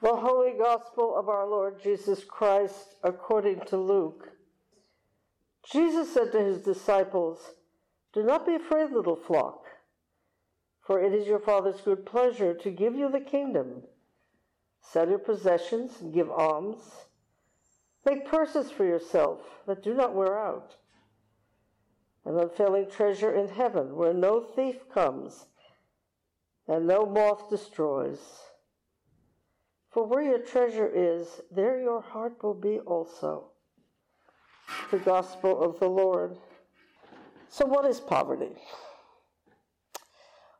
The Holy Gospel of our Lord Jesus Christ according to Luke. Jesus said to his disciples, Do not be afraid, little flock, for it is your Father's good pleasure to give you the kingdom. Sell your possessions and give alms. Make purses for yourself that do not wear out, an unfailing treasure in heaven where no thief comes and no moth destroys. For where your treasure is, there your heart will be also. The Gospel of the Lord. So, what is poverty?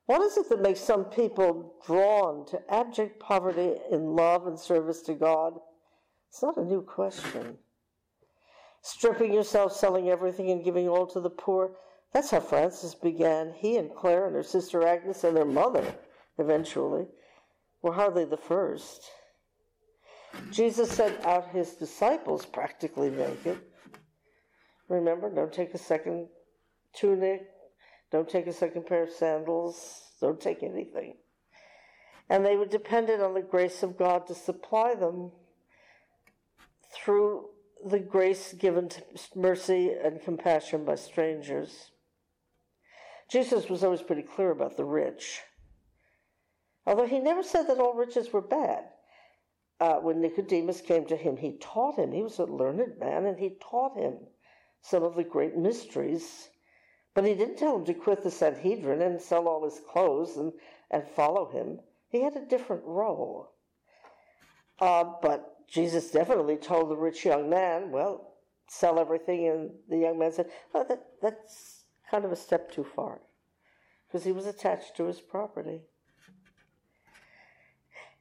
What is it that makes some people drawn to abject poverty in love and service to God? It's not a new question. Stripping yourself, selling everything, and giving all to the poor. That's how Francis began. He and Clare and her sister Agnes and their mother, eventually, were hardly the first. Jesus sent out his disciples practically naked. Remember, don't take a second tunic, don't take a second pair of sandals, don't take anything. And they were dependent on the grace of God to supply them through the grace given to mercy and compassion by strangers. Jesus was always pretty clear about the rich. Although he never said that all riches were bad uh, when Nicodemus came to him, he taught him. He was a learned man, and he taught him some of the great mysteries. But he didn't tell him to quit the Sanhedrin and sell all his clothes and, and follow him. He had a different role. Uh, but Jesus definitely told the rich young man, well, sell everything. And the young man said, that, that's kind of a step too far because he was attached to his property.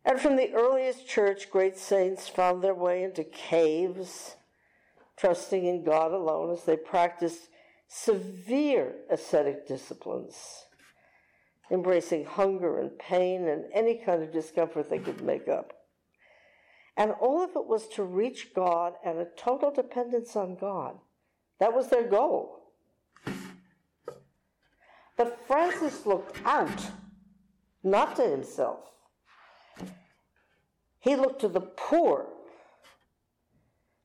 And from the earliest church, great saints found their way into caves, trusting in God alone as they practiced severe ascetic disciplines, embracing hunger and pain and any kind of discomfort they could make up. And all of it was to reach God and a total dependence on God. That was their goal. But Francis looked out, not to himself. He looked to the poor,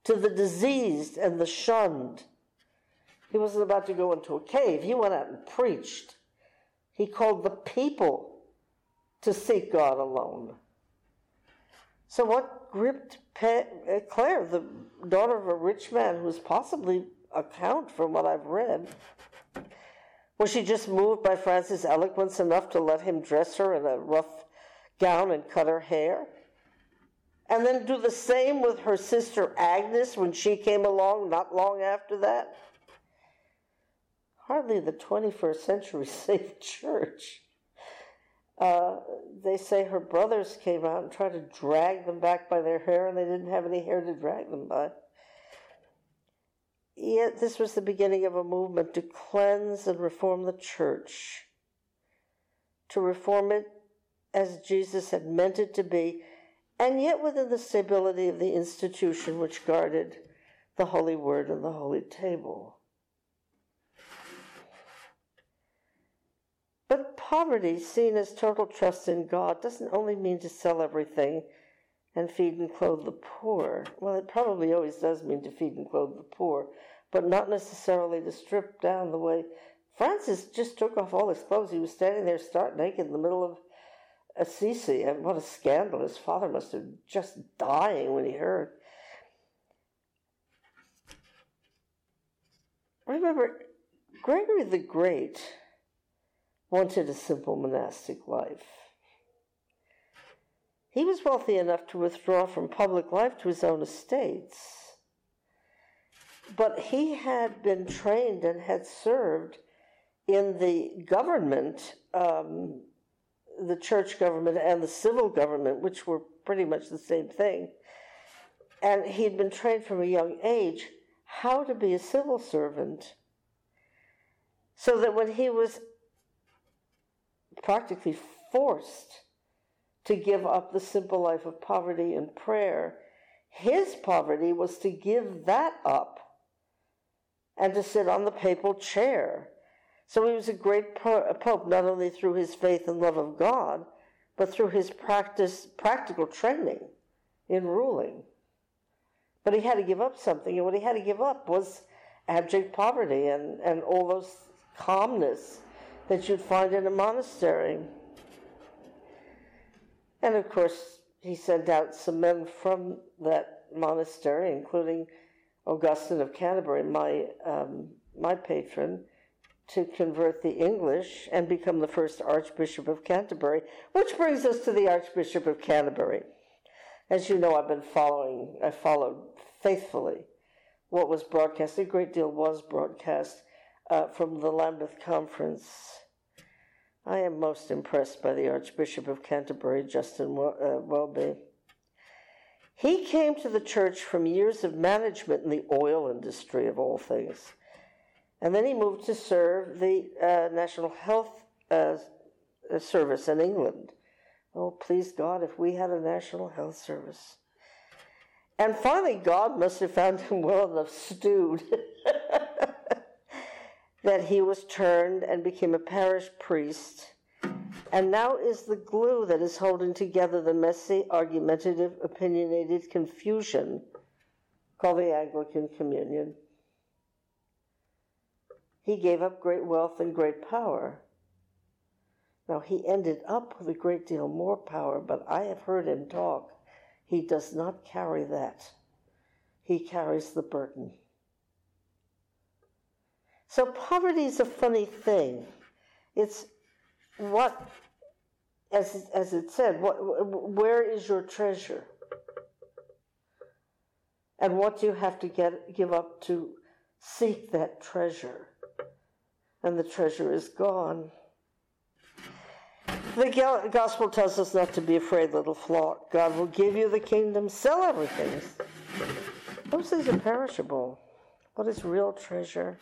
to the diseased and the shunned. He wasn't about to go into a cave. He went out and preached. He called the people to seek God alone. So, what gripped uh, Clare, the daughter of a rich man who was possibly a count from what I've read? Was she just moved by Francis' eloquence enough to let him dress her in a rough gown and cut her hair? And then do the same with her sister Agnes when she came along not long after that? Hardly the 21st century safe church. Uh, they say her brothers came out and tried to drag them back by their hair, and they didn't have any hair to drag them by. Yet this was the beginning of a movement to cleanse and reform the church, to reform it as Jesus had meant it to be and yet within the stability of the institution which guarded the Holy Word and the Holy Table. But poverty, seen as total trust in God, doesn't only mean to sell everything and feed and clothe the poor. Well, it probably always does mean to feed and clothe the poor, but not necessarily to strip down the way Francis just took off all his clothes. He was standing there stark naked in the middle of Assisi, and what a scandal. His father must have just dying when he heard. Remember, Gregory the Great wanted a simple monastic life. He was wealthy enough to withdraw from public life to his own estates. But he had been trained and had served in the government um, the church government and the civil government, which were pretty much the same thing. And he'd been trained from a young age how to be a civil servant. So that when he was practically forced to give up the simple life of poverty and prayer, his poverty was to give that up and to sit on the papal chair so he was a great pope not only through his faith and love of God, but through his practice, practical training in ruling. But he had to give up something, and what he had to give up was abject poverty and, and all those calmness that you'd find in a monastery. And of course, he sent out some men from that monastery, including Augustine of Canterbury, my, um, my patron, to convert the English and become the first Archbishop of Canterbury, which brings us to the Archbishop of Canterbury. As you know, I've been following, I followed faithfully what was broadcast. A great deal was broadcast uh, from the Lambeth Conference. I am most impressed by the Archbishop of Canterbury, Justin uh, Welby. He came to the church from years of management in the oil industry, of all things. And then he moved to serve the uh, National Health uh, Service in England. Oh, please God, if we had a National Health Service. And finally, God must have found him well enough stewed that he was turned and became a parish priest, and now is the glue that is holding together the messy, argumentative, opinionated confusion called the Anglican Communion. He gave up great wealth and great power. Now, he ended up with a great deal more power, but I have heard him talk. He does not carry that, he carries the burden. So, poverty is a funny thing. It's what, as, as it said, what, where is your treasure? And what do you have to get, give up to seek that treasure? And the treasure is gone. The gospel tells us not to be afraid, little flock. God will give you the kingdom. Sell everything. Those things are perishable. What is real treasure?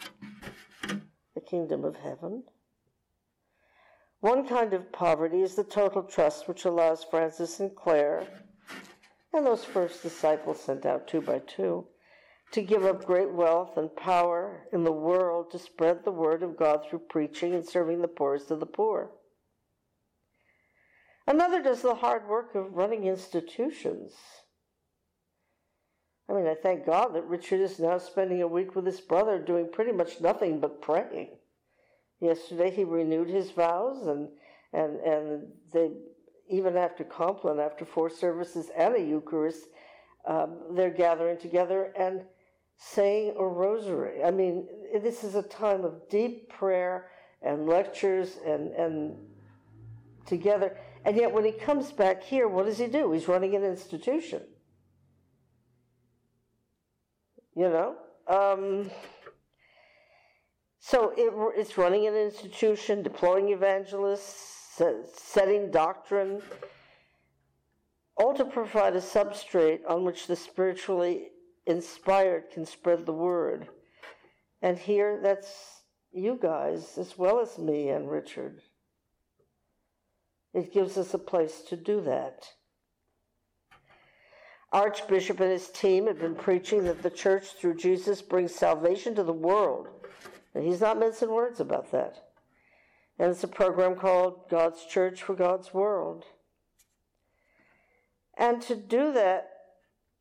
The kingdom of heaven. One kind of poverty is the total trust which allows Francis and Clare and those first disciples sent out two by two to give up great wealth and power in the world to spread the word of God through preaching and serving the poorest of the poor. Another does the hard work of running institutions. I mean, I thank God that Richard is now spending a week with his brother doing pretty much nothing but praying. Yesterday he renewed his vows and and and they even after Compline, after four services and a Eucharist, um, they're gathering together and saying a rosary. I mean, this is a time of deep prayer and lectures and, and together. And yet, when he comes back here, what does he do? He's running an institution. You know? Um, so it, it's running an institution, deploying evangelists, setting doctrine, all to provide a substrate on which the spiritually inspired can spread the word. And here, that's you guys, as well as me and Richard. It gives us a place to do that. Archbishop and his team have been preaching that the church through Jesus brings salvation to the world. And he's not mincing words about that. And it's a program called God's Church for God's World. And to do that,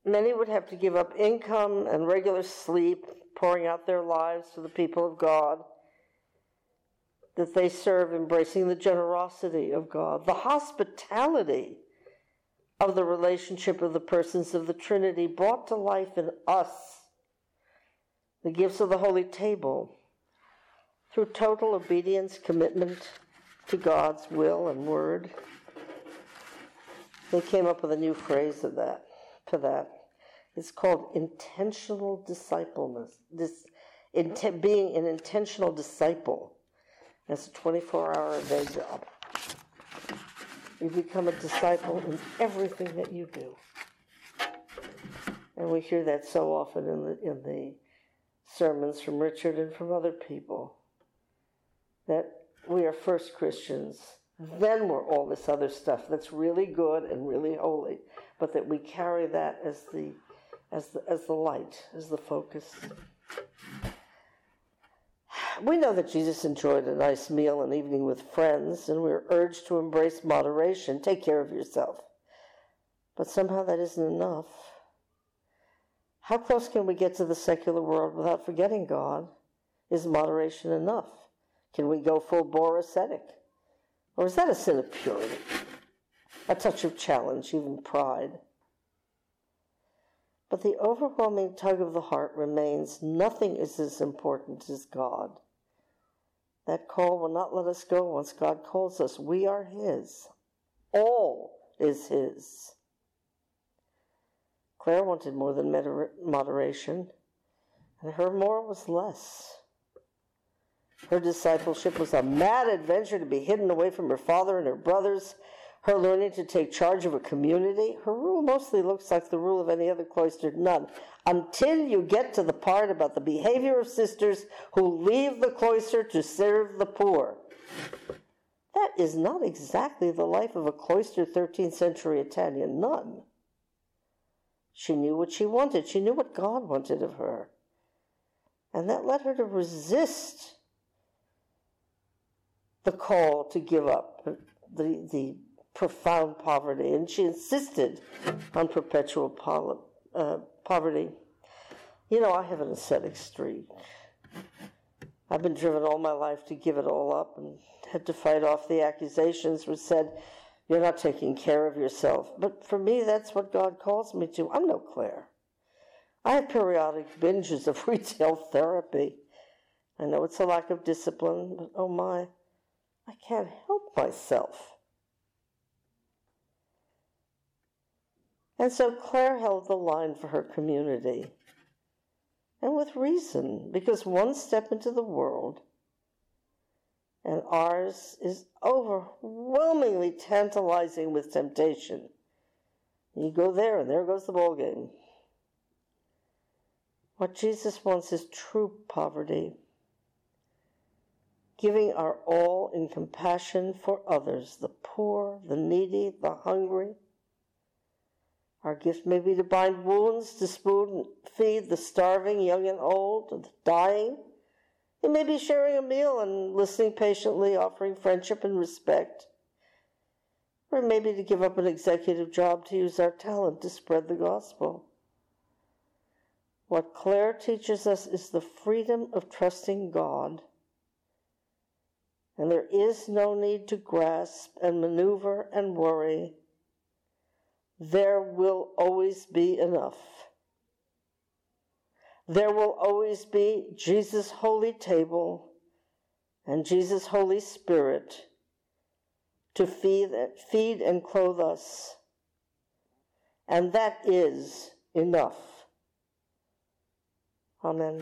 Many would have to give up income and regular sleep, pouring out their lives to the people of God that they serve, embracing the generosity of God, the hospitality of the relationship of the persons of the Trinity brought to life in us, the gifts of the Holy Table, through total obedience, commitment to God's will and word. They came up with a new phrase of that for that. It's called intentional discipleness. This being an intentional disciple. That's a 24 hour a day job. You become a disciple in everything that you do. And we hear that so often in the, in the sermons from Richard and from other people that we are first Christians, then we're all this other stuff that's really good and really holy but that we carry that as the as the, as the light, as the focus. We know that Jesus enjoyed a nice meal and evening with friends, and we're urged to embrace moderation. Take care of yourself. But somehow that isn't enough. How close can we get to the secular world without forgetting God? Is moderation enough? Can we go full bore ascetic? Or is that a sin of purity? A touch of challenge, even pride? But the overwhelming tug of the heart remains nothing is as important as God. That call will not let us go once God calls us. We are His. All is His. Clare wanted more than moderation, and her more was less. Her discipleship was a mad adventure to be hidden away from her father and her brothers, her learning to take charge of a community. Her rule mostly looks like the rule of any other cloistered nun, until you get to the part about the behavior of sisters who leave the cloister to serve the poor. That is not exactly the life of a cloistered 13th century Italian nun. She knew what she wanted. She knew what God wanted of her. And that led her to resist the call to give up the, the profound poverty. And she insisted on perpetual pol- uh, poverty. You know, I have an ascetic streak. I've been driven all my life to give it all up and had to fight off the accusations which said, you're not taking care of yourself. But for me, that's what God calls me to. I'm no Clare. I have periodic binges of retail therapy. I know it's a lack of discipline, but oh my, I can't help myself. And so Clare held the line for her community. And with reason, because one step into the world and ours is overwhelmingly tantalizing with temptation. You go there, and there goes the ball game. What Jesus wants is true poverty, giving our all in compassion for others, the poor, the needy, the hungry. Our gift may be to bind wounds, to spoon feed the starving, young and old, the dying it may be sharing a meal and listening patiently, offering friendship and respect. Or maybe to give up an executive job to use our talent to spread the gospel. What Clare teaches us is the freedom of trusting God. And there is no need to grasp and maneuver and worry. There will always be enough. There will always be Jesus' holy table and Jesus' Holy Spirit to feed, feed and clothe us. And that is enough. Amen.